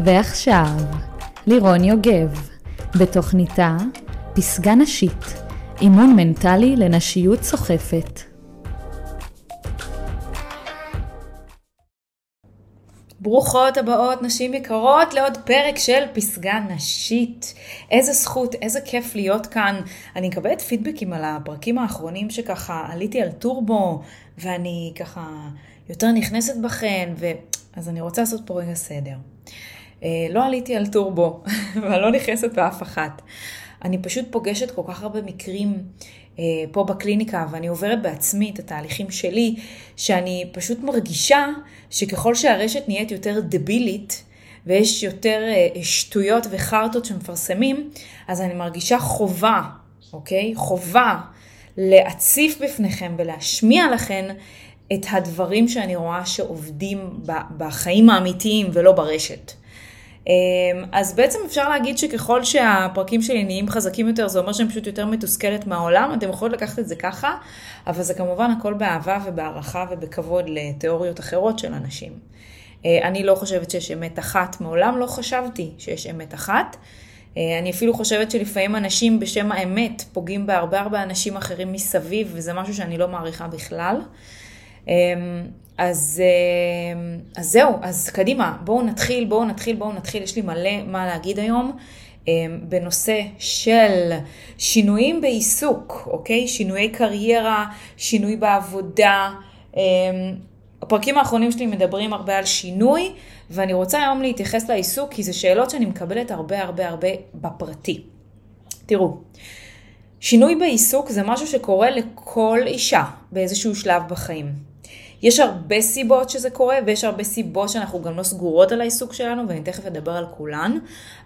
ועכשיו, לירון יוגב, בתוכניתה פסגה נשית, אימון מנטלי לנשיות סוחפת. ברוכות הבאות נשים יקרות לעוד פרק של פסגה נשית. איזה זכות, איזה כיף להיות כאן. אני מקבלת פידבקים על הפרקים האחרונים שככה עליתי על טורבו ואני ככה יותר נכנסת בכן, ו... אז אני רוצה לעשות פה רגע סדר. אה, לא עליתי על טורבו, ואני לא נכנסת באף אחת. אני פשוט פוגשת כל כך הרבה מקרים אה, פה בקליניקה, ואני עוברת בעצמי את התהליכים שלי, שאני פשוט מרגישה שככל שהרשת נהיית יותר דבילית, ויש יותר אה, שטויות וחרטות שמפרסמים, אז אני מרגישה חובה, אוקיי? חובה להציף בפניכם ולהשמיע לכם את הדברים שאני רואה שעובדים בחיים האמיתיים ולא ברשת. אמ, אז בעצם אפשר להגיד שככל שהפרקים שלי נהיים חזקים יותר, זה אומר שאני פשוט יותר מתוסכלת מהעולם, אתם יכולים לקחת את זה ככה, אבל זה כמובן הכל באהבה ובהערכה ובכבוד לתיאוריות אחרות של אנשים. אה, אני לא חושבת שיש אמת אחת, מעולם לא חשבתי שיש אמת אחת. אה, אני אפילו חושבת שלפעמים אנשים בשם האמת פוגעים בהרבה הרבה אנשים אחרים מסביב, וזה משהו שאני לא מעריכה בכלל. אז, אמ, אז זהו, אז קדימה, בואו נתחיל, בואו נתחיל, בואו נתחיל, יש לי מלא מה להגיד היום אמ, בנושא של שינויים בעיסוק, אוקיי? שינויי קריירה, שינוי בעבודה. הפרקים האחרונים שלי מדברים הרבה על שינוי, ואני רוצה היום להתייחס לעיסוק, כי זה שאלות שאני מקבלת הרבה הרבה הרבה בפרטי. תראו, שינוי בעיסוק זה משהו שקורה לכל אישה באיזשהו שלב בחיים. יש הרבה סיבות שזה קורה, ויש הרבה סיבות שאנחנו גם לא סגורות על העיסוק שלנו, ואני תכף אדבר על כולן.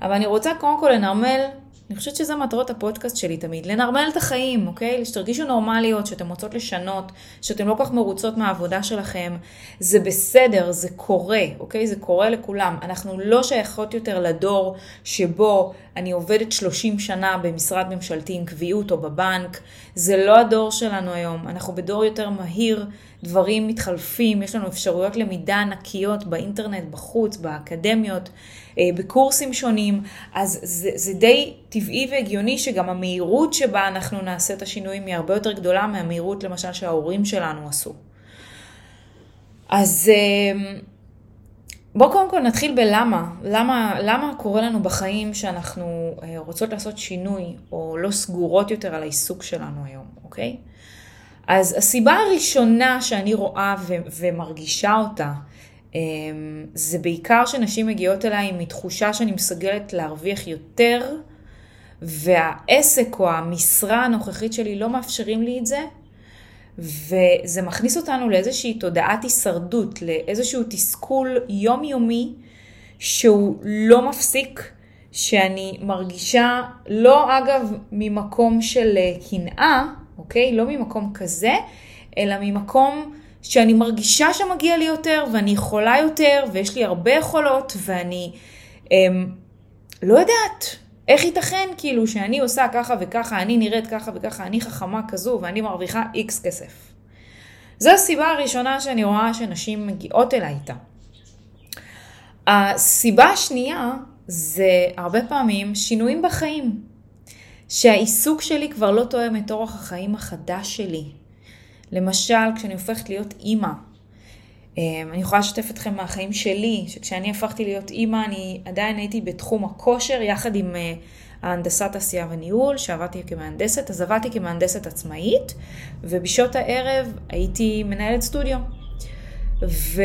אבל אני רוצה קודם כל לנרמל, אני חושבת שזה מטרות הפודקאסט שלי תמיד, לנרמל את החיים, אוקיי? שתרגישו נורמליות, שאתם רוצות לשנות, שאתם לא כל כך מרוצות מהעבודה שלכם. זה בסדר, זה קורה, אוקיי? זה קורה לכולם. אנחנו לא שייכות יותר לדור שבו אני עובדת 30 שנה במשרד ממשלתי עם קביעות או בבנק. זה לא הדור שלנו היום. אנחנו בדור יותר מהיר. דברים מתחלפים, יש לנו אפשרויות למידה ענקיות באינטרנט, בחוץ, באקדמיות, אה, בקורסים שונים, אז זה, זה די טבעי והגיוני שגם המהירות שבה אנחנו נעשה את השינויים היא הרבה יותר גדולה מהמהירות למשל שההורים שלנו עשו. אז אה, בואו קודם כל נתחיל בלמה, למה, למה קורה לנו בחיים שאנחנו אה, רוצות לעשות שינוי או לא סגורות יותר על העיסוק שלנו היום, אוקיי? אז הסיבה הראשונה שאני רואה ו- ומרגישה אותה, אמ, זה בעיקר שנשים מגיעות אליי מתחושה שאני מסוגלת להרוויח יותר, והעסק או המשרה הנוכחית שלי לא מאפשרים לי את זה, וזה מכניס אותנו לאיזושהי תודעת הישרדות, לאיזשהו תסכול יומיומי שהוא לא מפסיק, שאני מרגישה, לא אגב ממקום של אה, קנאה, אוקיי? לא ממקום כזה, אלא ממקום שאני מרגישה שמגיע לי יותר, ואני יכולה יותר, ויש לי הרבה יכולות, ואני אמ, לא יודעת איך ייתכן כאילו שאני עושה ככה וככה, אני נראית ככה וככה, אני חכמה כזו, ואני מרוויחה איקס כסף. זו הסיבה הראשונה שאני רואה שנשים מגיעות אליי איתה. הסיבה השנייה זה הרבה פעמים שינויים בחיים. שהעיסוק שלי כבר לא תואם את אורח החיים החדש שלי. למשל, כשאני הופכת להיות אימא. אמ, אני יכולה לשתף אתכם מהחיים שלי, שכשאני הפכתי להיות אימא, אני עדיין הייתי בתחום הכושר, יחד עם אה, ההנדסת עשייה וניהול, שעבדתי כמהנדסת, אז עבדתי כמהנדסת עצמאית, ובשעות הערב הייתי מנהלת סטודיו. ו...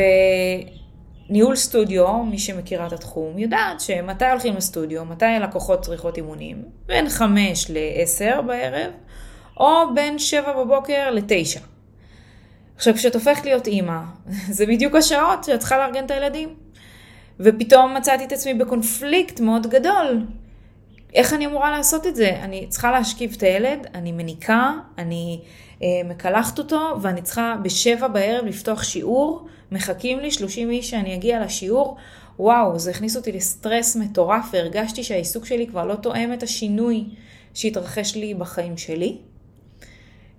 ניהול סטודיו, מי שמכירה את התחום, יודעת שמתי הולכים לסטודיו, מתי הלקוחות צריכות אימונים, בין 5 ל-10 בערב, או בין 7 בבוקר ל-9. עכשיו, כשאת הופכת להיות אימא, זה בדיוק השעות שאת צריכה לארגן את הילדים. ופתאום מצאתי את עצמי בקונפליקט מאוד גדול. איך אני אמורה לעשות את זה? אני צריכה להשכיב את הילד, אני מניקה, אני אה, מקלחת אותו, ואני צריכה בשבע בערב לפתוח שיעור, מחכים לי 30 איש שאני אגיע לשיעור. וואו, זה הכניס אותי לסטרס מטורף, והרגשתי שהעיסוק שלי כבר לא תואם את השינוי שהתרחש לי בחיים שלי.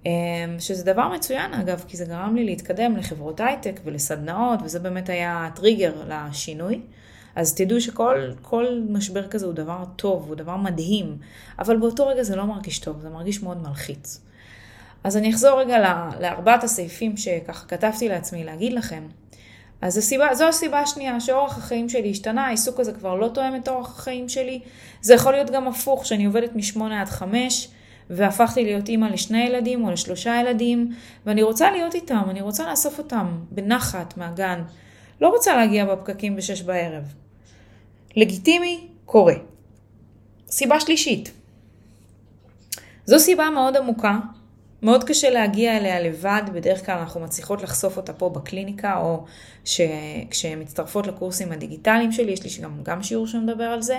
אה, שזה דבר מצוין אגב, כי זה גרם לי להתקדם לחברות הייטק ולסדנאות, וזה באמת היה הטריגר לשינוי. אז תדעו שכל משבר כזה הוא דבר טוב, הוא דבר מדהים, אבל באותו רגע זה לא מרגיש טוב, זה מרגיש מאוד מלחיץ. אז אני אחזור רגע לארבעת הסעיפים שככה כתבתי לעצמי להגיד לכם. אז הסיבה, זו הסיבה השנייה, שאורח החיים שלי השתנה, העיסוק הזה כבר לא תואם את אורח החיים שלי. זה יכול להיות גם הפוך, שאני עובדת משמונה עד חמש, והפכתי להיות אימא לשני ילדים או לשלושה ילדים, ואני רוצה להיות איתם, אני רוצה לאסוף אותם בנחת מהגן. לא רוצה להגיע בפקקים בשש בערב. לגיטימי, קורה. סיבה שלישית. זו סיבה מאוד עמוקה, מאוד קשה להגיע אליה לבד, בדרך כלל אנחנו מצליחות לחשוף אותה פה בקליניקה, או כשהן מצטרפות לקורסים הדיגיטליים שלי, יש לי גם, גם שיעור שמדבר על זה.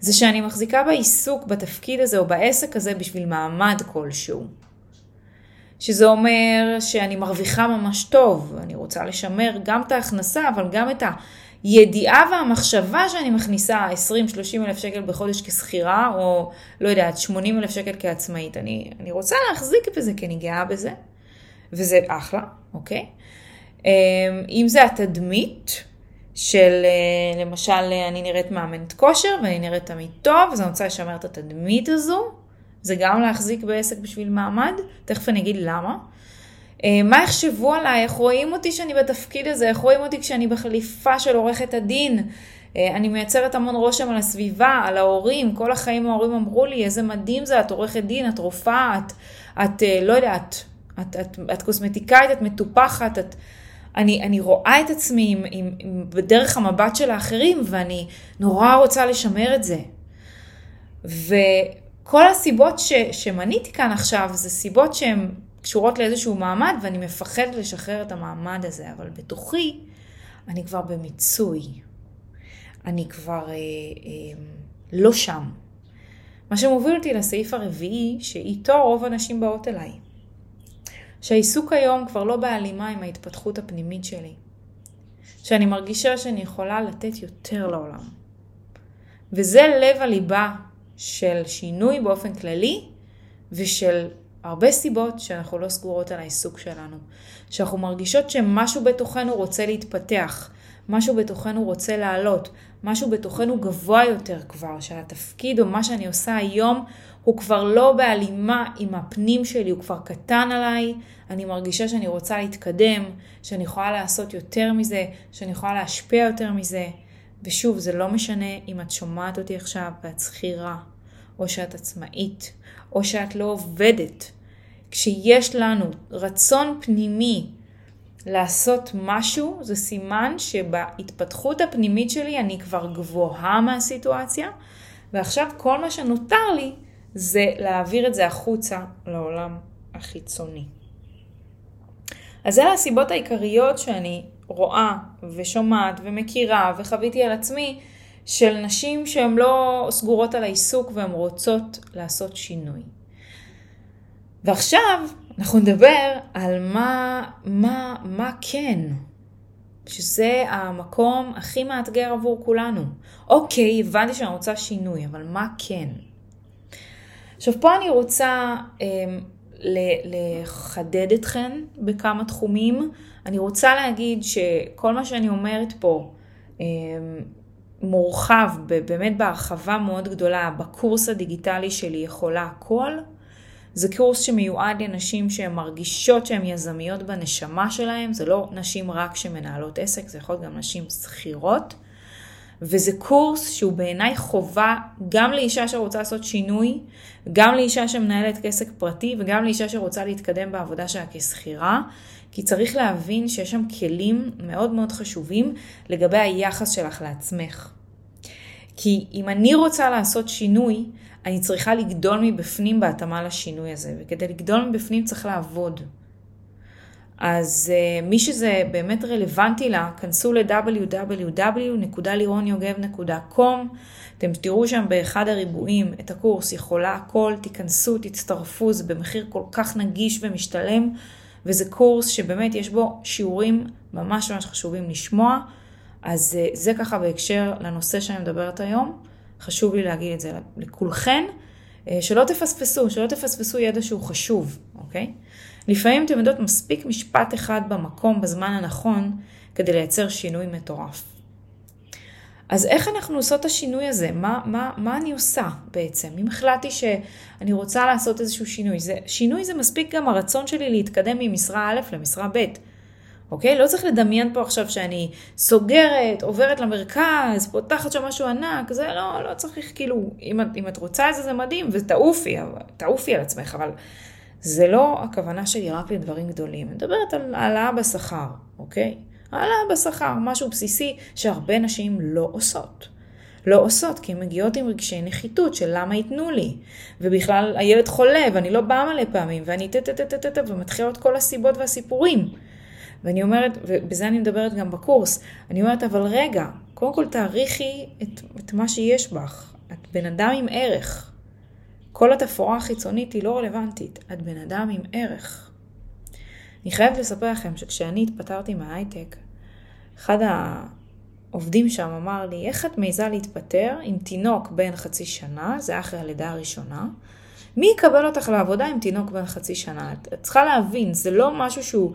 זה שאני מחזיקה בעיסוק בתפקיד הזה או בעסק הזה בשביל מעמד כלשהו. שזה אומר שאני מרוויחה ממש טוב, אני רוצה לשמר גם את ההכנסה, אבל גם את הידיעה והמחשבה שאני מכניסה 20-30 אלף שקל בחודש כשכירה, או לא יודעת, 80 אלף שקל כעצמאית. אני, אני רוצה להחזיק בזה כי אני גאה בזה, וזה אחלה, אוקיי? אמ, אם זה התדמית, של אה, למשל אני נראית מאמנת כושר ואני נראית תמיד טוב, אז אני רוצה לשמר את התדמית הזו. זה גם להחזיק בעסק בשביל מעמד, תכף אני אגיד למה. אה, מה יחשבו עליי, איך רואים אותי שאני בתפקיד הזה, איך רואים אותי כשאני בחליפה של עורכת הדין. אה, אני מייצרת המון רושם על הסביבה, על ההורים, כל החיים ההורים אמרו לי, איזה מדהים זה, את עורכת דין, את רופאה, את, את לא יודעת, את, את, את קוסמטיקאית, את מטופחת, את... אני, אני רואה את עצמי עם, עם, עם, בדרך המבט של האחרים, ואני נורא רוצה לשמר את זה. וכל הסיבות ש, שמניתי כאן עכשיו, זה סיבות שהן קשורות לאיזשהו מעמד, ואני מפחדת לשחרר את המעמד הזה, אבל בתוכי אני כבר במיצוי. אני כבר אה, אה, לא שם. מה שמוביל אותי לסעיף הרביעי, שאיתו רוב הנשים באות אליי. שהעיסוק היום כבר לא בהלימה עם ההתפתחות הפנימית שלי. שאני מרגישה שאני יכולה לתת יותר לעולם. וזה לב הליבה של שינוי באופן כללי ושל הרבה סיבות שאנחנו לא סגורות על העיסוק שלנו. שאנחנו מרגישות שמשהו בתוכנו רוצה להתפתח, משהו בתוכנו רוצה לעלות, משהו בתוכנו גבוה יותר כבר, שהתפקיד או מה שאני עושה היום הוא כבר לא בהלימה עם הפנים שלי, הוא כבר קטן עליי, אני מרגישה שאני רוצה להתקדם, שאני יכולה לעשות יותר מזה, שאני יכולה להשפיע יותר מזה. ושוב, זה לא משנה אם את שומעת אותי עכשיו ואת שכירה, או שאת עצמאית, או שאת לא עובדת. כשיש לנו רצון פנימי לעשות משהו, זה סימן שבהתפתחות הפנימית שלי אני כבר גבוהה מהסיטואציה, ועכשיו כל מה שנותר לי זה להעביר את זה החוצה לעולם החיצוני. אז אלה הסיבות העיקריות שאני רואה ושומעת ומכירה וחוויתי על עצמי של נשים שהן לא סגורות על העיסוק והן רוצות לעשות שינוי. ועכשיו אנחנו נדבר על מה, מה, מה כן, שזה המקום הכי מאתגר עבור כולנו. אוקיי, הבנתי שאני רוצה שינוי, אבל מה כן? עכשיו פה אני רוצה אה, לחדד אתכן בכמה תחומים. אני רוצה להגיד שכל מה שאני אומרת פה אה, מורחב, באמת בהרחבה מאוד גדולה, בקורס הדיגיטלי שלי יכולה הכל. זה קורס שמיועד לנשים שהן מרגישות שהן יזמיות בנשמה שלהן, זה לא נשים רק שמנהלות עסק, זה יכול להיות גם נשים שכירות. וזה קורס שהוא בעיניי חובה גם לאישה שרוצה לעשות שינוי, גם לאישה שמנהלת כסק פרטי וגם לאישה שרוצה להתקדם בעבודה שלה כשכירה, כי צריך להבין שיש שם כלים מאוד מאוד חשובים לגבי היחס שלך לעצמך. כי אם אני רוצה לעשות שינוי, אני צריכה לגדול מבפנים בהתאמה לשינוי הזה, וכדי לגדול מבפנים צריך לעבוד. אז uh, מי שזה באמת רלוונטי לה, כנסו ל-www.לירוניוגב.com, אתם תראו שם באחד הריבועים את הקורס יכולה הכל, תיכנסו, תצטרפו, זה במחיר כל כך נגיש ומשתלם, וזה קורס שבאמת יש בו שיעורים ממש ממש חשובים לשמוע, אז uh, זה ככה בהקשר לנושא שאני מדברת היום, חשוב לי להגיד את זה לכולכן, uh, שלא תפספסו, שלא תפספסו ידע שהוא חשוב, אוקיי? לפעמים אתם יודעות מספיק משפט אחד במקום בזמן הנכון כדי לייצר שינוי מטורף. אז איך אנחנו עושות את השינוי הזה? מה, מה, מה אני עושה בעצם? אם החלטתי שאני רוצה לעשות איזשהו שינוי, זה, שינוי זה מספיק גם הרצון שלי להתקדם ממשרה א' למשרה ב'. אוקיי? לא צריך לדמיין פה עכשיו שאני סוגרת, עוברת למרכז, פותחת שם משהו ענק, זה לא, לא צריך כאילו, אם, אם את רוצה את זה זה מדהים, ותעופי, תעופי על עצמך, אבל זה לא הכוונה שלי רק לדברים גדולים. אני מדברת על העלאה בשכר, אוקיי? העלאה בשכר, משהו בסיסי שהרבה נשים לא עושות. לא עושות, כי הן מגיעות עם רגשי נחיתות של למה ייתנו לי. ובכלל הילד חולה, ואני לא באה מלא פעמים, ואני טה-טה-טה-טה, ומתחילות כל הסיבות והסיפורים. ואני אומרת, ובזה אני מדברת גם בקורס, אני אומרת, אבל רגע, קודם כל תעריכי את, את מה שיש בך. את בן אדם עם ערך. כל התפאורה החיצונית היא לא רלוונטית, את בן אדם עם ערך. אני חייבת לספר לכם שכשאני התפטרתי מההייטק, אחד העובדים שם אמר לי, איך את מעיזה להתפטר עם תינוק בן חצי שנה, זה אחרי הלידה הראשונה, מי יקבל אותך לעבודה עם תינוק בן חצי שנה? את צריכה להבין, זה לא משהו שהוא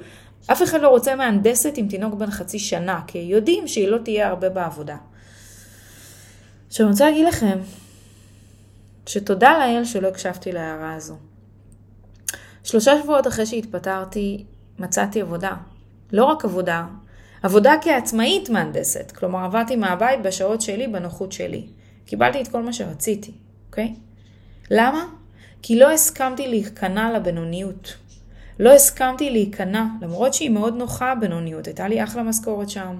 אף אחד לא רוצה מהנדסת עם תינוק בן חצי שנה, כי יודעים שהיא לא תהיה הרבה בעבודה. עכשיו אני רוצה להגיד לכם, שתודה לאל שלא הקשבתי להערה הזו. שלושה שבועות אחרי שהתפטרתי, מצאתי עבודה. לא רק עבודה, עבודה כעצמאית מהנדסת. כלומר, עבדתי מהבית בשעות שלי, בנוחות שלי. קיבלתי את כל מה שרציתי, אוקיי? למה? כי לא הסכמתי להיכנע לבינוניות. לא הסכמתי להיכנע, למרות שהיא מאוד נוחה הבינוניות, הייתה לי אחלה משכורת שם.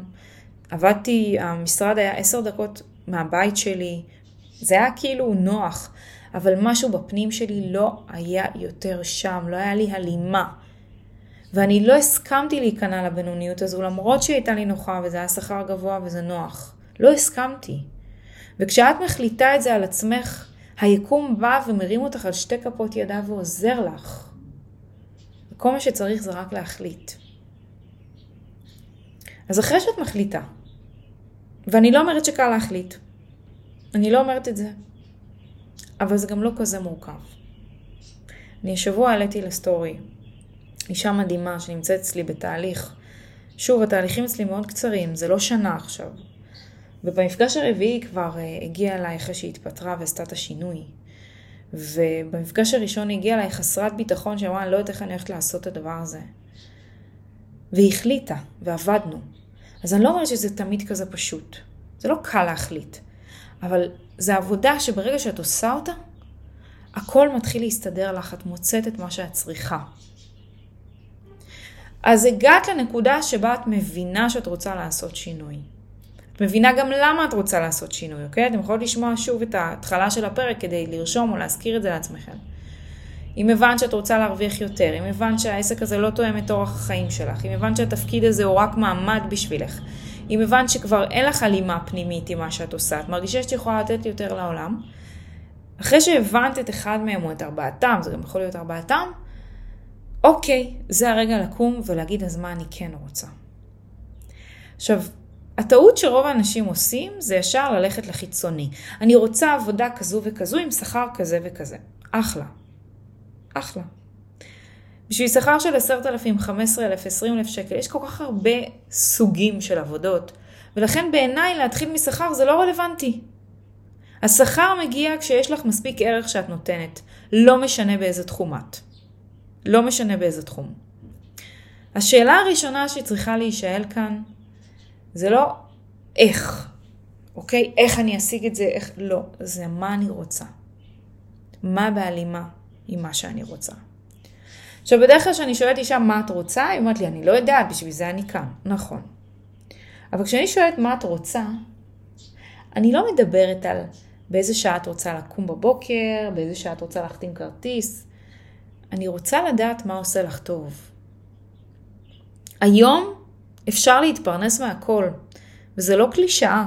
עבדתי, המשרד היה עשר דקות מהבית שלי, זה היה כאילו נוח, אבל משהו בפנים שלי לא היה יותר שם, לא היה לי הלימה. ואני לא הסכמתי להיכנע לבינוניות הזו, למרות שהיא הייתה לי נוחה וזה היה שכר גבוה וזה נוח. לא הסכמתי. וכשאת מחליטה את זה על עצמך, היקום בא ומרים אותך על שתי כפות ידיו ועוזר לך. כל מה שצריך זה רק להחליט. אז אחרי שאת מחליטה, ואני לא אומרת שקל להחליט, אני לא אומרת את זה, אבל זה גם לא כזה מורכב. אני השבוע העליתי לסטורי אישה מדהימה שנמצאת אצלי בתהליך. שוב, התהליכים אצלי מאוד קצרים, זה לא שנה עכשיו. ובמפגש הרביעי כבר uh, הגיעה אליי אחרי שהיא התפטרה ועשתה את השינוי. ובמפגש הראשון היא הגיעה אליי חסרת ביטחון שאמרה, אני לא יודעת איך אני הולכת לעשות את הדבר הזה. והיא החליטה, ועבדנו. אז אני לא אומרת שזה תמיד כזה פשוט. זה לא קל להחליט. אבל זו עבודה שברגע שאת עושה אותה, הכל מתחיל להסתדר לך, את מוצאת את מה שאת צריכה. אז הגעת לנקודה שבה את מבינה שאת רוצה לעשות שינוי. את מבינה גם למה את רוצה לעשות שינוי, אוקיי? אתם יכולים לשמוע שוב את ההתחלה של הפרק כדי לרשום או להזכיר את זה לעצמכם. אם הבנת שאת רוצה להרוויח יותר, אם הבנת שהעסק הזה לא תואם את אורח החיים שלך, אם הבנת שהתפקיד הזה הוא רק מעמד בשבילך, אם הבנת שכבר אין לך הלימה פנימית עם מה שאת עושה, את מרגישה שאת יכולה לתת יותר לעולם, אחרי שהבנת את אחד מהם או את ארבעתם, זה גם יכול להיות ארבעתם, אוקיי, זה הרגע לקום ולהגיד אז מה אני כן רוצה. עכשיו, הטעות שרוב האנשים עושים זה ישר ללכת לחיצוני. אני רוצה עבודה כזו וכזו עם שכר כזה וכזה. אחלה. אחלה. בשביל שכר של 10,000, 15,000, 20,000 שקל, יש כל כך הרבה סוגים של עבודות, ולכן בעיניי להתחיל משכר זה לא רלוונטי. השכר מגיע כשיש לך מספיק ערך שאת נותנת, לא משנה באיזה תחום את. לא משנה באיזה תחום. השאלה הראשונה שצריכה להישאל כאן, זה לא איך, אוקיי? איך אני אשיג את זה, איך... לא, זה מה אני רוצה. מה בהלימה עם מה שאני רוצה. עכשיו, בדרך כלל כשאני שואלת אישה מה את רוצה, היא אומרת לי, אני לא יודעת, בשביל זה אני כאן. נכון. אבל כשאני שואלת מה את רוצה, אני לא מדברת על באיזה שעה את רוצה לקום בבוקר, באיזה שעה את רוצה להחתים כרטיס. אני רוצה לדעת מה עושה לך טוב. היום אפשר להתפרנס מהכל, וזה לא קלישאה,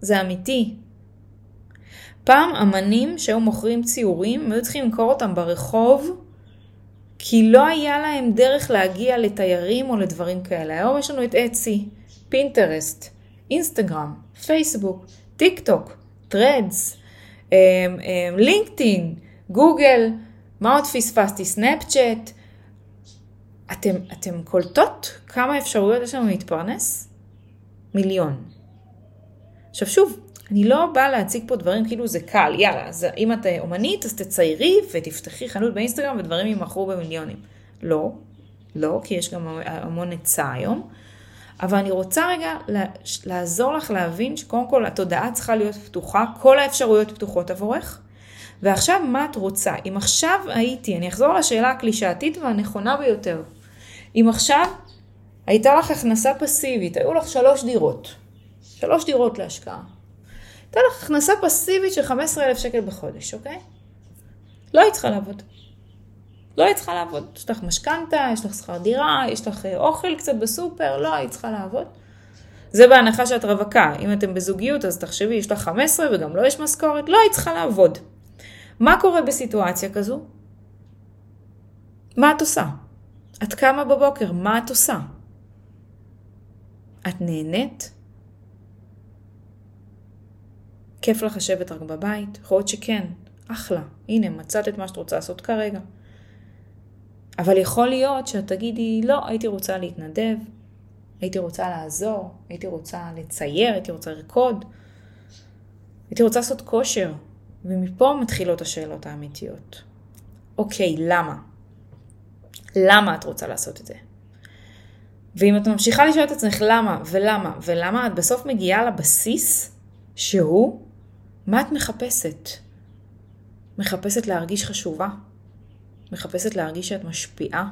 זה אמיתי. פעם אמנים שהיו מוכרים ציורים, היו צריכים למכור אותם ברחוב, כי לא היה להם דרך להגיע לתיירים או לדברים כאלה. היום יש לנו את Etsy, Pinterest, אינסטגרם, פייסבוק, טיק טוק, Threads, LinkedIn, גוגל, מה עוד פספסתי? סנאפצ'אט. אתם, אתם קולטות כמה אפשרויות יש לנו להתפרנס? מיליון. עכשיו שוב, אני לא באה להציג פה דברים כאילו זה קל, יאללה, אז אם את אומנית אז תציירי ותפתחי חנות באינסטגרם ודברים יימכרו במיליונים. לא, לא, כי יש גם המון היצע היום. אבל אני רוצה רגע לעזור לך להבין שקודם כל התודעה צריכה להיות פתוחה, כל האפשרויות פתוחות עבורך. ועכשיו מה את רוצה? אם עכשיו הייתי, אני אחזור לשאלה הקלישאתית והנכונה ביותר. אם עכשיו הייתה לך הכנסה פסיבית, היו לך שלוש דירות, שלוש דירות להשקעה. הייתה לך הכנסה פסיבית של 15,000 שקל בחודש, אוקיי? לא היית צריכה לעבוד. לא היית צריכה לעבוד. יש לך משכנתה, יש לך שכר דירה, יש לך אה, אוכל קצת בסופר, לא היית צריכה לעבוד. זה בהנחה שאת רווקה. אם אתם בזוגיות, אז תחשבי, יש לך 15 וגם לא יש משכורת, לא היית צריכה לעבוד. מה קורה בסיטואציה כזו? מה את עושה? את קמה בבוקר, מה את עושה? את נהנית? כיף לך לשבת רק בבית? יכול להיות שכן, אחלה. הנה, מצאת את מה שאת רוצה לעשות כרגע. אבל יכול להיות שאת תגידי, לא, הייתי רוצה להתנדב, הייתי רוצה לעזור, הייתי רוצה לצייר, הייתי רוצה לרקוד, הייתי רוצה לעשות כושר, ומפה מתחילות השאלות האמיתיות. אוקיי, למה? למה את רוצה לעשות את זה? ואם את ממשיכה לשאול את עצמך למה ולמה ולמה, את בסוף מגיעה לבסיס שהוא מה את מחפשת? מחפשת להרגיש חשובה? מחפשת להרגיש שאת משפיעה?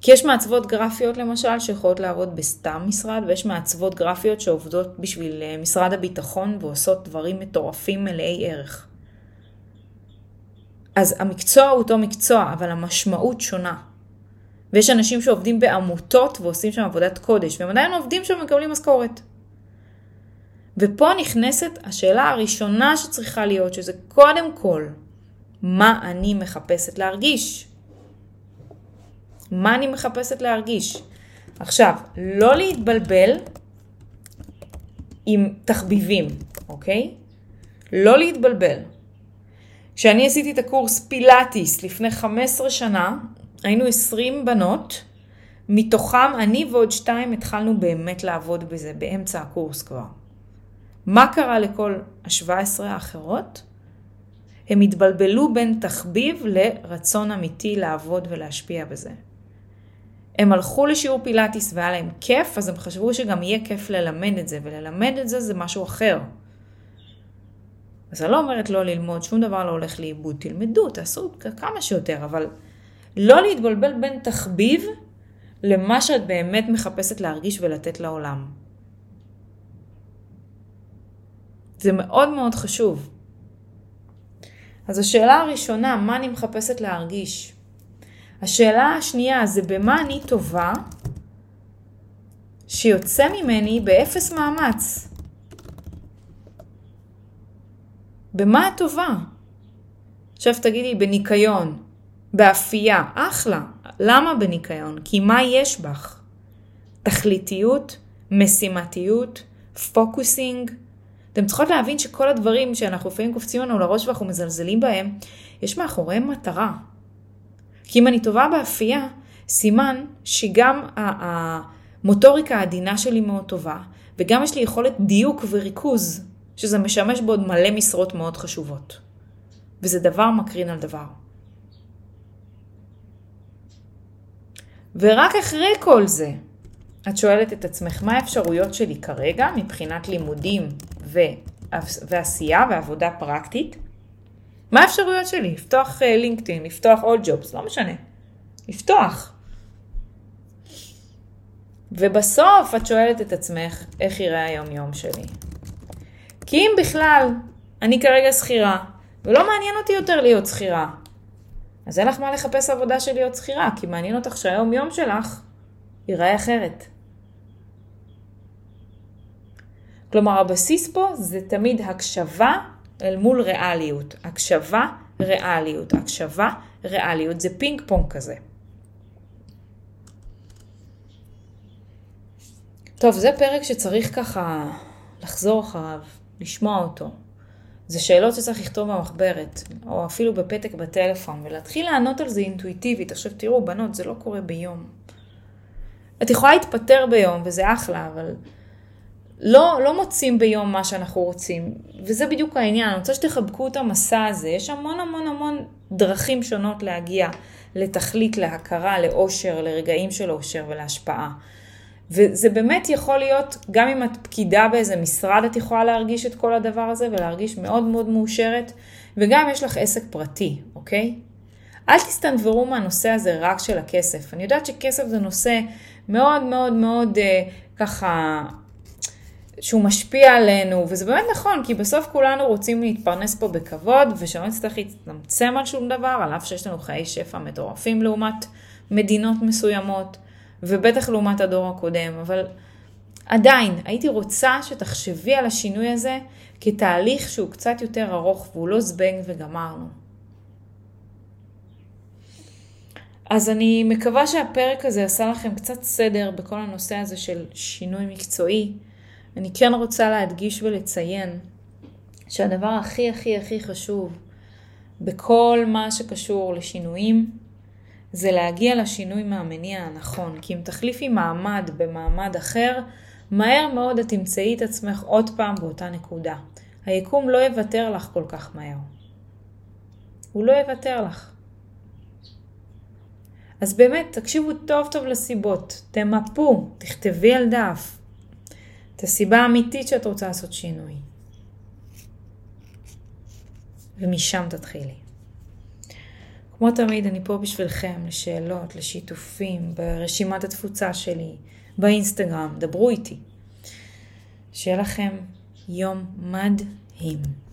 כי יש מעצבות גרפיות למשל שיכולות לעבוד בסתם משרד, ויש מעצבות גרפיות שעובדות בשביל אה, משרד הביטחון ועושות דברים מטורפים מלאי ערך. אז המקצוע הוא אותו מקצוע, אבל המשמעות שונה. ויש אנשים שעובדים בעמותות ועושים שם עבודת קודש, והם עדיין עובדים שם ומקבלים משכורת. ופה נכנסת השאלה הראשונה שצריכה להיות, שזה קודם כל, מה אני מחפשת להרגיש? מה אני מחפשת להרגיש? עכשיו, לא להתבלבל עם תחביבים, אוקיי? לא להתבלבל. כשאני עשיתי את הקורס פילאטיס לפני 15 שנה, היינו 20 בנות, מתוכם אני ועוד שתיים התחלנו באמת לעבוד בזה, באמצע הקורס כבר. מה קרה לכל ה-17 האחרות? הם התבלבלו בין תחביב לרצון אמיתי לעבוד ולהשפיע בזה. הם הלכו לשיעור פילאטיס והיה להם כיף, אז הם חשבו שגם יהיה כיף ללמד את זה, וללמד את זה זה משהו אחר. אז אני לא אומרת לא ללמוד, שום דבר לא הולך לאיבוד, תלמדו, תעשו כמה שיותר, אבל לא להתבלבל בין תחביב למה שאת באמת מחפשת להרגיש ולתת לעולם. זה מאוד מאוד חשוב. אז השאלה הראשונה, מה אני מחפשת להרגיש? השאלה השנייה זה במה אני טובה שיוצא ממני באפס מאמץ. במה את טובה? עכשיו תגידי, בניקיון, באפייה, אחלה. למה בניקיון? כי מה יש בך? תכליתיות, משימתיות, פוקוסינג, אתם צריכות להבין שכל הדברים שאנחנו לפעמים קופצים לנו לראש ואנחנו מזלזלים בהם, יש מאחוריהם מטרה. כי אם אני טובה באפייה, סימן שגם המוטוריקה העדינה שלי מאוד טובה, וגם יש לי יכולת דיוק וריכוז, שזה משמש בעוד מלא משרות מאוד חשובות. וזה דבר מקרין על דבר. ורק אחרי כל זה, את שואלת את עצמך מה האפשרויות שלי כרגע מבחינת לימודים ו... ועשייה ועבודה פרקטית. מה האפשרויות שלי? לפתוח לינקדאין, uh, לפתוח עוד ג'ובס, לא משנה. לפתוח. ובסוף את שואלת את עצמך איך יראה היום יום שלי. כי אם בכלל אני כרגע שכירה, ולא מעניין אותי יותר להיות שכירה, אז אין לך מה לחפש עבודה של להיות שכירה, כי מעניין אותך שהיום יום שלך ייראה אחרת. כלומר הבסיס פה זה תמיד הקשבה אל מול ריאליות. הקשבה, ריאליות. הקשבה, ריאליות. זה פינג פונג כזה. טוב, זה פרק שצריך ככה לחזור אחריו, לשמוע אותו. זה שאלות שצריך לכתוב במחברת, או אפילו בפתק בטלפון, ולהתחיל לענות על זה אינטואיטיבית. עכשיו תראו, בנות, זה לא קורה ביום. את יכולה להתפטר ביום, וזה אחלה, אבל לא, לא מוצאים ביום מה שאנחנו רוצים, וזה בדיוק העניין, אני רוצה שתחבקו את המסע הזה, יש המון המון המון דרכים שונות להגיע לתכלית, להכרה, לאושר, לרגעים של אושר ולהשפעה. וזה באמת יכול להיות, גם אם את פקידה באיזה משרד, את יכולה להרגיש את כל הדבר הזה ולהרגיש מאוד מאוד מאושרת, וגם יש לך עסק פרטי, אוקיי? אל תסתנוורו מהנושא הזה רק של הכסף. אני יודעת שכסף זה נושא מאוד מאוד מאוד אה, ככה, שהוא משפיע עלינו, וזה באמת נכון, כי בסוף כולנו רוצים להתפרנס פה בכבוד, ושלא נצטרך להצטמצם על שום דבר, על אף שיש לנו חיי שפע מטורפים לעומת מדינות מסוימות. ובטח לעומת הדור הקודם, אבל עדיין, הייתי רוצה שתחשבי על השינוי הזה כתהליך שהוא קצת יותר ארוך והוא לא זבנג וגמרנו. אז אני מקווה שהפרק הזה עשה לכם קצת סדר בכל הנושא הזה של שינוי מקצועי. אני כן רוצה להדגיש ולציין שהדבר הכי הכי הכי חשוב בכל מה שקשור לשינויים זה להגיע לשינוי מהמניע הנכון, כי אם תחליפי מעמד במעמד אחר, מהר מאוד את תמצאי את עצמך עוד פעם באותה נקודה. היקום לא יוותר לך כל כך מהר. הוא לא יוותר לך. אז באמת, תקשיבו טוב טוב לסיבות, תמפו, תכתבי על דף את הסיבה האמיתית שאת רוצה לעשות שינוי. ומשם תתחילי. כמו תמיד, אני פה בשבילכם, לשאלות, לשיתופים, ברשימת התפוצה שלי, באינסטגרם, דברו איתי. שיהיה לכם יום מדהים.